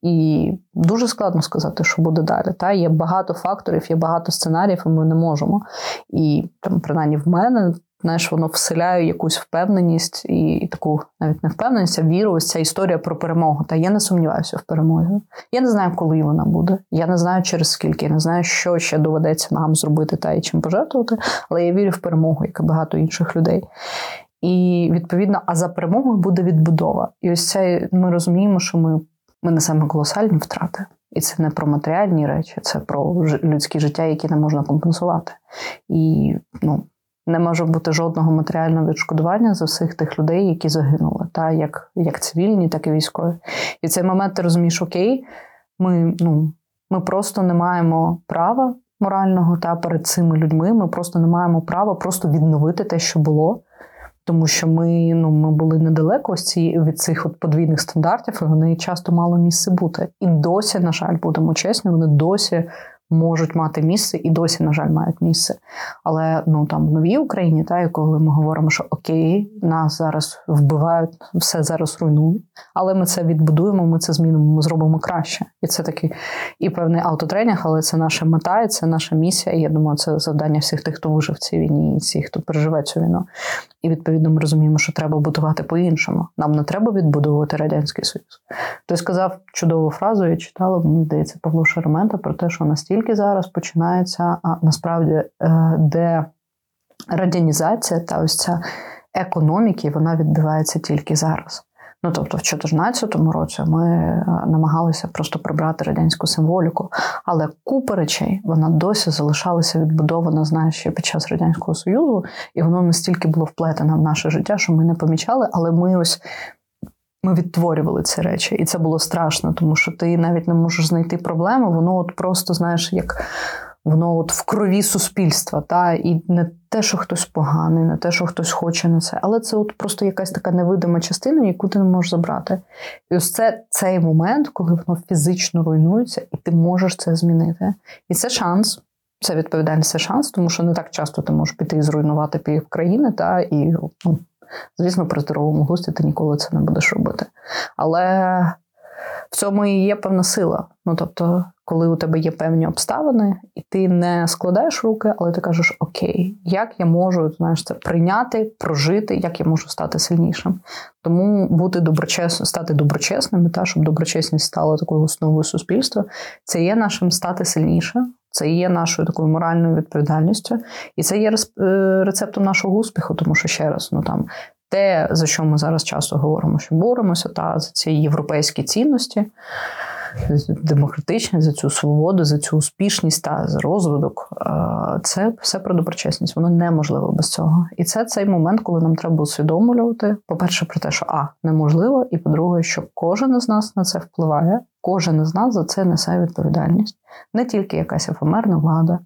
І дуже складно сказати, що буде далі. Та Є багато факторів, є багато сценаріїв, і ми не можемо. І там, принаймні, в мене, знаєш, воно вселяє якусь впевненість і таку навіть не впевненість, а віру, ось ця історія про перемогу. Та я не сумніваюся в перемозі. Я не знаю, коли вона буде. Я не знаю через скільки, я не знаю, що ще доведеться нам зробити та і чим пожертвувати, але я вірю в перемогу, як і багато інших людей. І відповідно, а за перемогою буде відбудова. І ось це ми розуміємо, що ми ми несемо колосальні втрати. І це не про матеріальні речі, це про людське життя, які не можна компенсувати. І ну, не може бути жодного матеріального відшкодування за всіх тих людей, які загинули, та як як цивільні, так і військові. І в цей момент ти розумієш, окей, ми ну, ми просто не маємо права морального та перед цими людьми. Ми просто не маємо права просто відновити те, що було тому що ми ну ми були недалеко ці від цих от подвійних стандартів, і вони часто мали місце бути. І досі, на жаль, будемо чесні, вони досі можуть мати місце і досі, на жаль, мають місце. Але ну там в новій Україні, та і коли ми говоримо, що окей, нас зараз вбивають, все зараз руйнують, але ми це відбудуємо, ми це змінимо, ми зробимо краще. І це такий і певний автотренінг, але це наша мета, і це наша місія. І я думаю, це завдання всіх тих, хто вижив в цій війні, і всіх, хто переживе цю війну. І відповідно ми розуміємо, що треба будувати по-іншому. Нам не треба відбудовувати радянський союз. Той сказав чудову фразу, я читала, мені здається, Павло Шеремента про те, що настільки зараз починається а насправді е, де радянізація та ось ця економіки, вона відбувається тільки зараз. Ну тобто, в 2014 році ми е, намагалися просто прибрати радянську символіку, але купа речей вона досі залишалася відбудована, знаєш, ще під час радянського союзу, і воно настільки було вплетено в наше життя, що ми не помічали, але ми ось. Ми відтворювали ці речі, і це було страшно, тому що ти навіть не можеш знайти проблему. Воно от просто знаєш, як воно от в крові суспільства, та і не те, що хтось поганий, не те, що хтось хоче на це, але це от просто якась така невидима частина, яку ти не можеш забрати. І ось це цей момент, коли воно фізично руйнується, і ти можеш це змінити. І це шанс. Це відповідальність це шанс, тому що не так часто ти можеш піти і зруйнувати пів країни, та і ну, звісно, при здоровому густі ти ніколи це не будеш робити. Але в цьому і є певна сила. Ну тобто, коли у тебе є певні обставини, і ти не складаєш руки, але ти кажеш: Окей, як я можу знаєш, це прийняти, прожити, як я можу стати сильнішим. Тому бути доброчесним, стати доброчесним, та щоб доброчесність стала такою основою суспільства, це є нашим стати сильнішим. Це є нашою такою моральною відповідальністю, і це є е, рецептом нашого успіху, тому що ще раз, ну там те, за що ми зараз часто говоримо, що боремося, та за ці європейські цінності, демократичність, за цю свободу, за цю успішність та за розвиток. Це все про доброчесність. Воно неможливо без цього. І це цей момент, коли нам треба усвідомлювати, по-перше, про те, що а неможливо, і по-друге, що кожен із нас на це впливає, кожен із нас за це несе відповідальність. Не тільки якась ефемерна влада,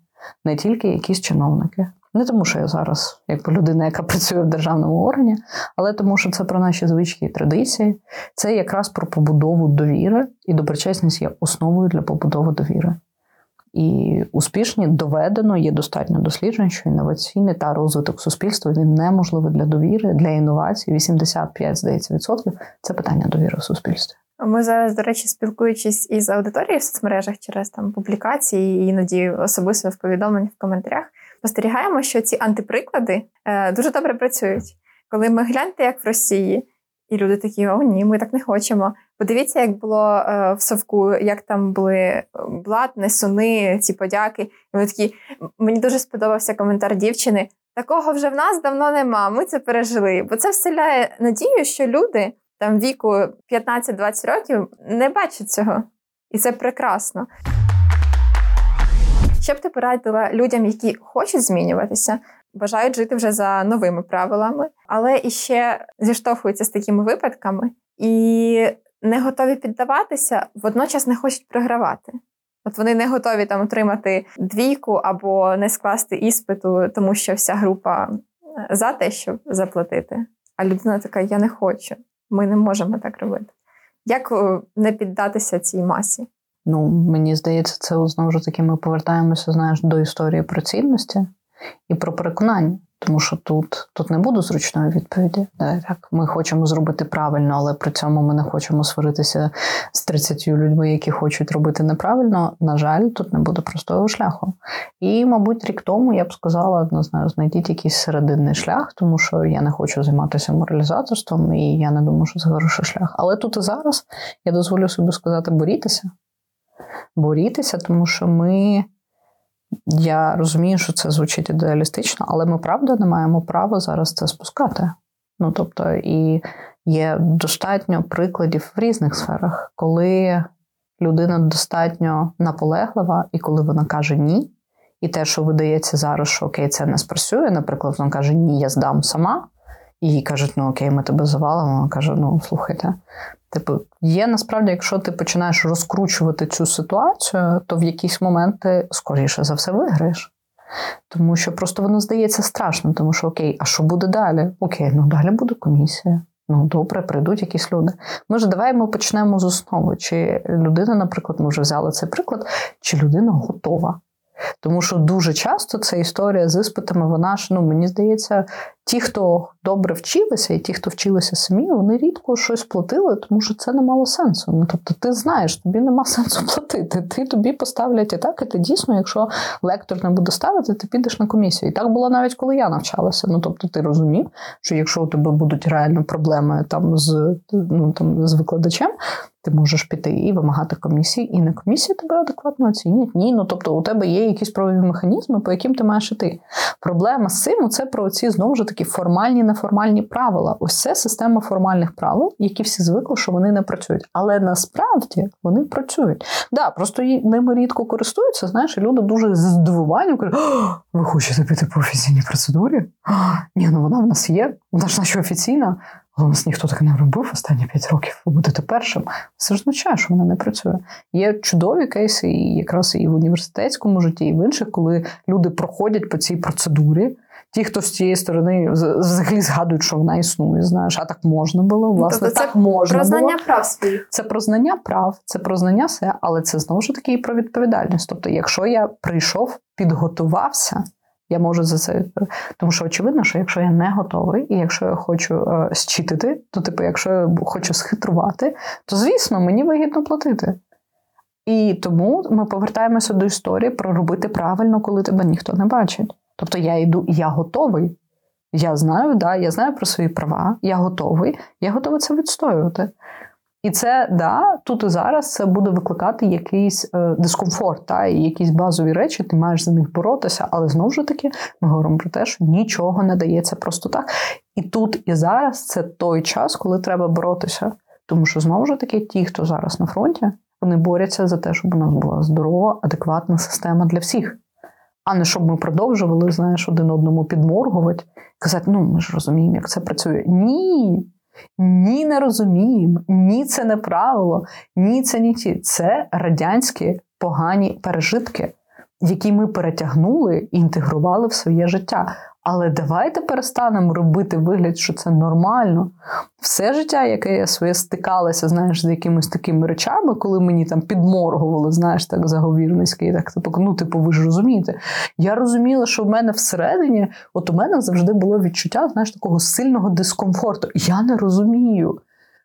не тільки якісь чиновники. Не тому, що я зараз, як людина, яка працює в державному органі, але тому, що це про наші звички і традиції, це якраз про побудову довіри, і доброчесність є основою для побудови довіри. І успішні доведено, є достатньо досліджень, що інноваційний та розвиток суспільства він неможливий для довіри, для інновацій. 85, здається, відсотків це питання довіри в суспільстві. Ми зараз, до речі, спілкуючись із аудиторією в соцмережах через там публікації, іноді особисто в повідомленнях в коментарях спостерігаємо, що ці антиприклади е, дуже добре працюють. Коли ми гляньте, як в Росії, і люди такі, о, ні, ми так не хочемо. Подивіться, як було е, в Совку, як там були е, блат, несуни, ці подяки. І вони такі, мені дуже сподобався коментар дівчини. Такого вже в нас давно нема. Ми це пережили. Бо це вселяє надію, що люди там віку 15-20 років не бачать цього. І це прекрасно. Що б ти порадила людям, які хочуть змінюватися, бажають жити вже за новими правилами, але іще зіштовхуються з такими випадками і не готові піддаватися, водночас не хочуть програвати. От вони не готові там отримати двійку або не скласти іспиту, тому що вся група за те, щоб заплатити. А людина така: я не хочу, ми не можемо так робити. Як е, не піддатися цій масі? Ну, мені здається, це знову ж таки ми повертаємося, знаєш, до історії про цінності і про переконання. Тому що тут тут не буде зручної відповіді. Так, Ми хочемо зробити правильно, але при цьому ми не хочемо сваритися з 30 людьми, які хочуть робити неправильно. На жаль, тут не буде простого шляху. І, мабуть, рік тому я б сказала, не знаю, знайдіть якийсь серединний шлях, тому що я не хочу займатися моралізаторством, і я не думаю, що це хороший шлях. Але тут і зараз я дозволю собі сказати, борітеся борітися, тому що ми. Я розумію, що це звучить ідеалістично, але ми правда не маємо права зараз це спускати. Ну тобто, і є достатньо прикладів в різних сферах, коли людина достатньо наполеглива, і коли вона каже ні, і те, що видається зараз, що окей, це не спрацює. Наприклад, вона каже Ні, я здам сама, і кажуть, ну окей, ми тебе завалимо. Каже: Ну, слухайте, Типу, є насправді, якщо ти починаєш розкручувати цю ситуацію, то в якісь моменти скоріше за все виграєш. Тому що просто воно здається страшно, тому що окей, а що буде далі? Окей, ну далі буде комісія. Ну, добре, прийдуть якісь люди. Може, давай ми почнемо з основи. Чи людина, наприклад, ми вже взяли цей приклад, чи людина готова тому що дуже часто ця історія з іспитами, вона ж, ну мені здається, ті, хто добре вчилися, і ті, хто вчилися самі, вони рідко щось платили, тому що це не мало сенсу. Ну тобто, ти знаєш, тобі нема сенсу платити. Ти тобі поставлять і так, і ти дійсно, якщо лектор не буде ставити, ти підеш на комісію. І так було навіть коли я навчалася. Ну тобто, ти розумів, що якщо у тебе будуть реально проблеми там з ну там з викладачем, ти можеш піти і вимагати комісії, і на комісії тебе адекватно оцінять. Ні, ну тобто у тебе є якісь правові механізми, по яким ти маєш іти. Проблема з цим це про ці знову ж таки формальні неформальні правила. Ось це система формальних правил, які всі звикли, що вони не працюють. Але насправді вони працюють. Да, просто ними рідко користуються. Знаєш, люди дуже з здивуванням кажуть: ви хочете піти по офіційній процедурі? Ні, ну вона в нас є, вона ж наче офіційна. Але у нас ніхто так не робив останні 5 років. Ви будете першим. Це ж означає, що вона не працює. Є чудові кейси, і якраз і в університетському житті, і в інших, коли люди проходять по цій процедурі. Ті, хто з цієї сторони взагалі згадують, що вона існує. Знаєш, а так можна було. Ну, власне, тобто так можна про знання було. прав своїх. Це про знання прав, це про знання все, але це знову ж таки і про відповідальність. Тобто, якщо я прийшов, підготувався. Я можу за це, тому що очевидно, що якщо я не готовий, і якщо я хочу е, зчитити, то типу, якщо я хочу схитрувати, то звісно мені вигідно платити. І тому ми повертаємося до історії про робити правильно, коли тебе ніхто не бачить. Тобто я йду, я готовий. Я знаю, да, я знаю про свої права, я готовий, я готовий це відстоювати. І це да, тут і зараз це буде викликати якийсь е, дискомфорт, та і якісь базові речі, ти маєш за них боротися, але знову ж таки ми говоримо про те, що нічого не дається просто так. І тут і зараз це той час, коли треба боротися. Тому що знову ж таки, ті, хто зараз на фронті, вони борються за те, щоб у нас була здорова, адекватна система для всіх. А не щоб ми продовжували, знаєш, один одному підморгувати казати, ну ми ж розуміємо, як це працює. Ні. Ні, не розуміємо, ні, це не правило, ні, це не ті. Це радянські погані пережитки, які ми перетягнули і інтегрували в своє життя. Але давайте перестанемо робити вигляд, що це нормально. Все життя, яке я своє стикалася, знаєш, з якимись такими речами, коли мені там підморгували, знаєш, так заговірницьки, так типу, ну, типу, ви ж розумієте. Я розуміла, що в мене всередині, от у мене завжди було відчуття, знаєш, такого сильного дискомфорту. Я не розумію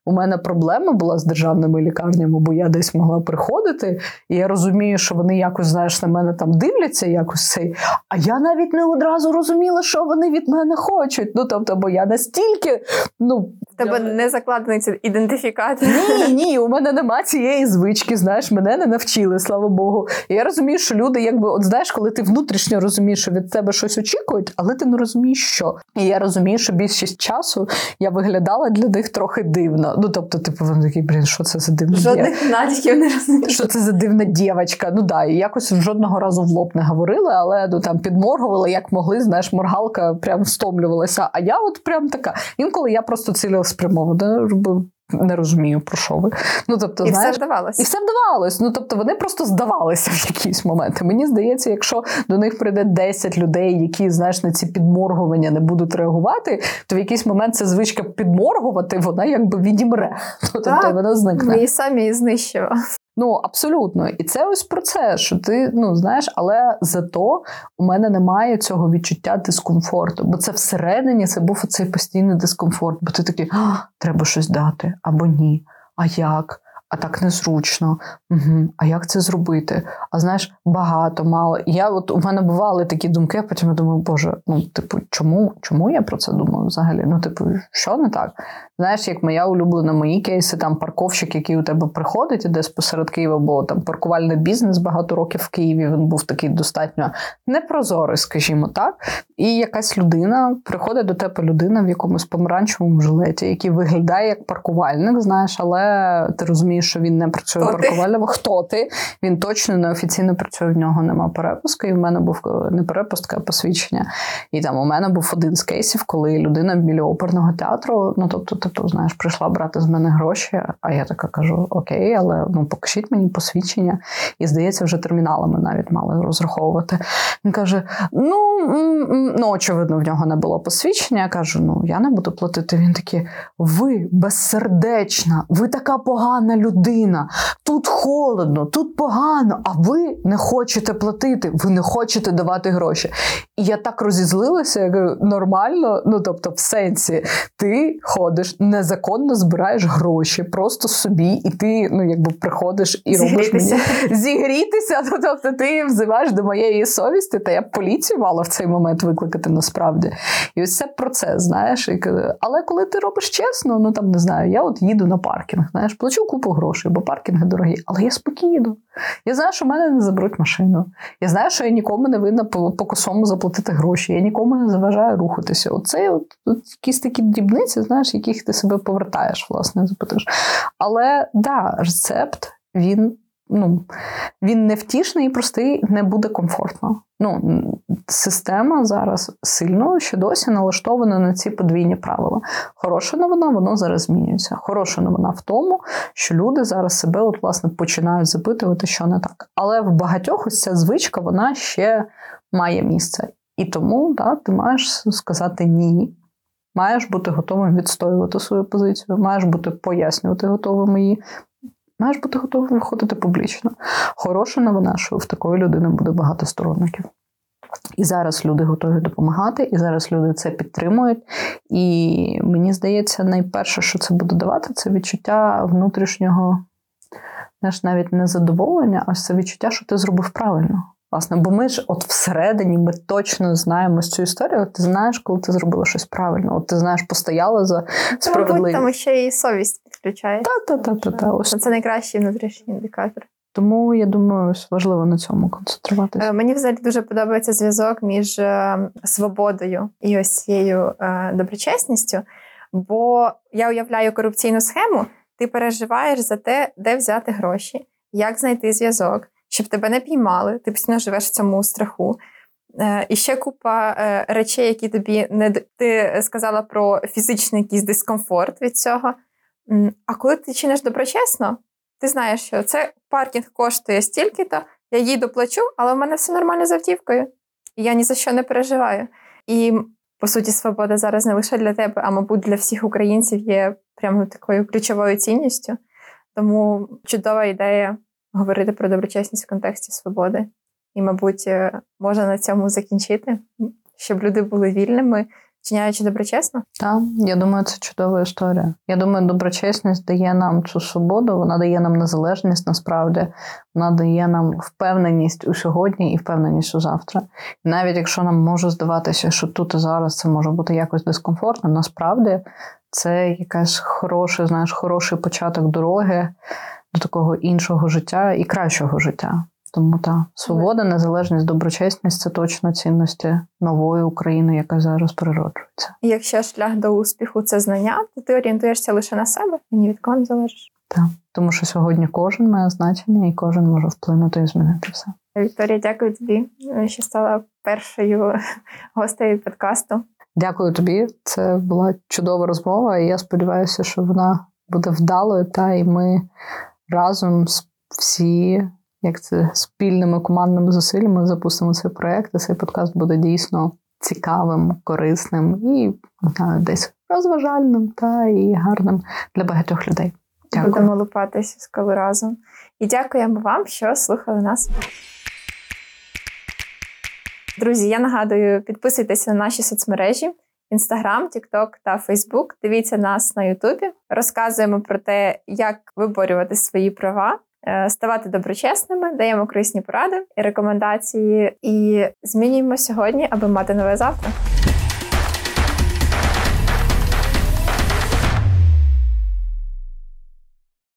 у мене проблема була з державними лікарнями, бо я десь могла приходити, і я розумію, що вони якось знаєш на мене там дивляться, якось цей. А я навіть не одразу розуміла, що вони від мене хочуть. Ну тобто, бо я настільки ну. Тебе я... не закладений цей ідентифікатор. Ні, ні, у мене нема цієї звички. Знаєш, мене не навчили, слава Богу. І я розумію, що люди, якби, от знаєш, коли ти внутрішньо розумієш, що від тебе щось очікують, але ти не розумієш, що. І я розумію, що більшість часу я виглядала для них трохи дивно. Ну, тобто, типу, вони такі, блін, що це за дивна Жодних натяків не розуміють. Що це за дивна дівчинка? Ну да, і якось жодного разу в лоб не говорили, але ну там підморгували, як могли, знаєш, моргалка прям стомлювалася. А я от прям така. Інколи я просто цілеспрямовано не розумію, про що ви. Ну, тобто, І знаєш, все вдавалося. І все вдавалось. Ну, тобто, вони просто здавалися в якісь моменти. Мені здається, якщо до них прийде 10 людей, які, знаєш, на ці підморгування не будуть реагувати, то в якийсь момент ця звичка підморгувати, вона якби відімре. Тобто, вона зникне. Ми і самі знищимо. Ну, абсолютно. І це ось про це, що ти, ну знаєш, але зато у мене немає цього відчуття дискомфорту. Бо це всередині це був оцей постійний дискомфорт. Бо ти такий, треба щось дати або ні. А як? А так незручно. Угу. А як це зробити? А знаєш, багато, мало. Я от у мене бували такі думки, а потім я думаю, боже, ну, типу, чому чому я про це думаю взагалі? Ну, типу, що не так? Знаєш, як моя улюблена мої кейси, там парковщик, який у тебе приходить десь посеред Києва, бо там паркувальний бізнес багато років в Києві він був такий достатньо непрозорий, скажімо так. І якась людина приходить до тебе людина в якомусь помаранчевому жилеті, який виглядає як паркувальник, знаєш, але ти розумієш, що він не працює паркувальником. Хто ти? Він точно неофіційно працює, в нього нема перепуски. І в мене був не перепустка, а посвідчення. І там у мене був один з кейсів, коли людина біля оперного театру, ну тобто, типу, знаєш, прийшла брати з мене гроші. А я така кажу: Окей, але ну покажіть мені посвідчення. І здається, вже терміналами навіть мали розраховувати. Він каже: Ну ну, очевидно, в нього не було посвідчення. Я кажу: ну я не буду платити. Він такий, ви безсердечна, ви така погана людина. Тут холодно, тут погано, а ви не хочете платити, ви не хочете давати гроші. І я так розізлилася, я кажу, нормально, ну тобто, в сенсі, ти ходиш, незаконно збираєш гроші просто собі, і ти ну якби приходиш і робиш мені зігрітися. Ну, тобто ти взиваєш до моєї совісті, та я б поліцію мала в цей момент викликати насправді. І ось це процес, знаєш. І, але коли ти робиш чесно, ну там не знаю, я от їду на паркінг, знаєш, плачу купу грошей, бо паркінги дорогі, але я спокійно. Я знаю, що в мене не заберуть машину. Я знаю, що я нікому не винна по, косому заплатити гроші. Я нікому не заважаю рухатися. Оце от, от якісь такі дрібниці, знаєш, яких ти себе повертаєш, власне, запитаєш. Але да, рецепт він ну, він невтішний і простий, не буде комфортно. Ну, Система зараз сильно ще досі налаштована на ці подвійні правила. Хороша новина, воно зараз змінюється. Хороша новина в тому, що люди зараз себе от, власне, починають запитувати, що не так. Але в багатьох ось ця звичка вона ще має місце. І тому да, ти маєш сказати ні. Маєш бути готовим відстоювати свою позицію, маєш бути пояснювати готовим її, маєш бути готовим виходити публічно. Хороша новина, що в такої людини буде багато сторонників. І зараз люди готові допомагати, і зараз люди це підтримують. І мені здається, найперше, що це буде давати, це відчуття внутрішнього, знаєш, навіть не задоволення, а це відчуття, що ти зробив правильно. Власне, бо ми ж от всередині ми точно знаємо цю історію. Ти знаєш, коли ти зробила щось правильно. От ти знаєш, постояла за справедливість. Тому ще і совість підключає. Та-та-та-та-та. Це найкращий внутрішній індикатор. Тому я думаю, важливо на цьому концентруватися. Е, мені взагалі дуже подобається зв'язок між е, свободою і ось цією е, доброчесністю. Бо я уявляю корупційну схему, ти переживаєш за те, де взяти гроші, як знайти зв'язок, щоб тебе не піймали, ти постійно живеш в цьому страху. І ще купа речей, які тобі не ти сказала про фізичний якийсь дискомфорт від цього. А коли ти чиниш доброчесно, ти знаєш, що це паркінг коштує стільки-то, я їду плачу, але в мене все нормально з автівкою. І я ні за що не переживаю. І, по суті, свобода зараз не лише для тебе, а мабуть, для всіх українців є прямо такою ключовою цінністю. Тому чудова ідея говорити про доброчесність в контексті свободи. І, мабуть, е, можна на цьому закінчити, щоб люди були вільними вчиняючи доброчесно? Так, я думаю, це чудова історія. Я думаю, доброчесність дає нам цю свободу, вона дає нам незалежність насправді, вона дає нам впевненість у сьогодні і впевненість у завтра. І навіть якщо нам може здаватися, що тут і зараз це може бути якось дискомфортно, насправді це якась хороший, знаєш, хороший початок дороги до такого іншого життя і кращого життя. Тому та свобода, незалежність, доброчесність це точно цінності нової України, яка зараз природжується. Якщо шлях до успіху це знання, то ти орієнтуєшся лише на себе і ні від кого не залежиш. Так, тому що сьогодні кожен має значення і кожен може вплинути і змінити все. Вікторія, дякую тобі, що стала першою гостею подкасту. Дякую тобі. Це була чудова розмова, і я сподіваюся, що вона буде вдалою, та і ми разом всі як це спільними командними зусиллями запустимо цей проект, і цей подкаст буде дійсно цікавим, корисним і знаю, десь розважальним та і гарним для багатьох людей. Дякую. Будемо лупатися сколи разом. І дякуємо вам, що слухали нас. Друзі, я нагадую, підписуйтесь на наші соцмережі: Інстаграм, Тікток та Фейсбук. Дивіться нас на Ютубі. Розказуємо про те, як виборювати свої права. Е, ставати доброчесними, даємо корисні поради і рекомендації, і змінюємо сьогодні, аби мати нове завтра.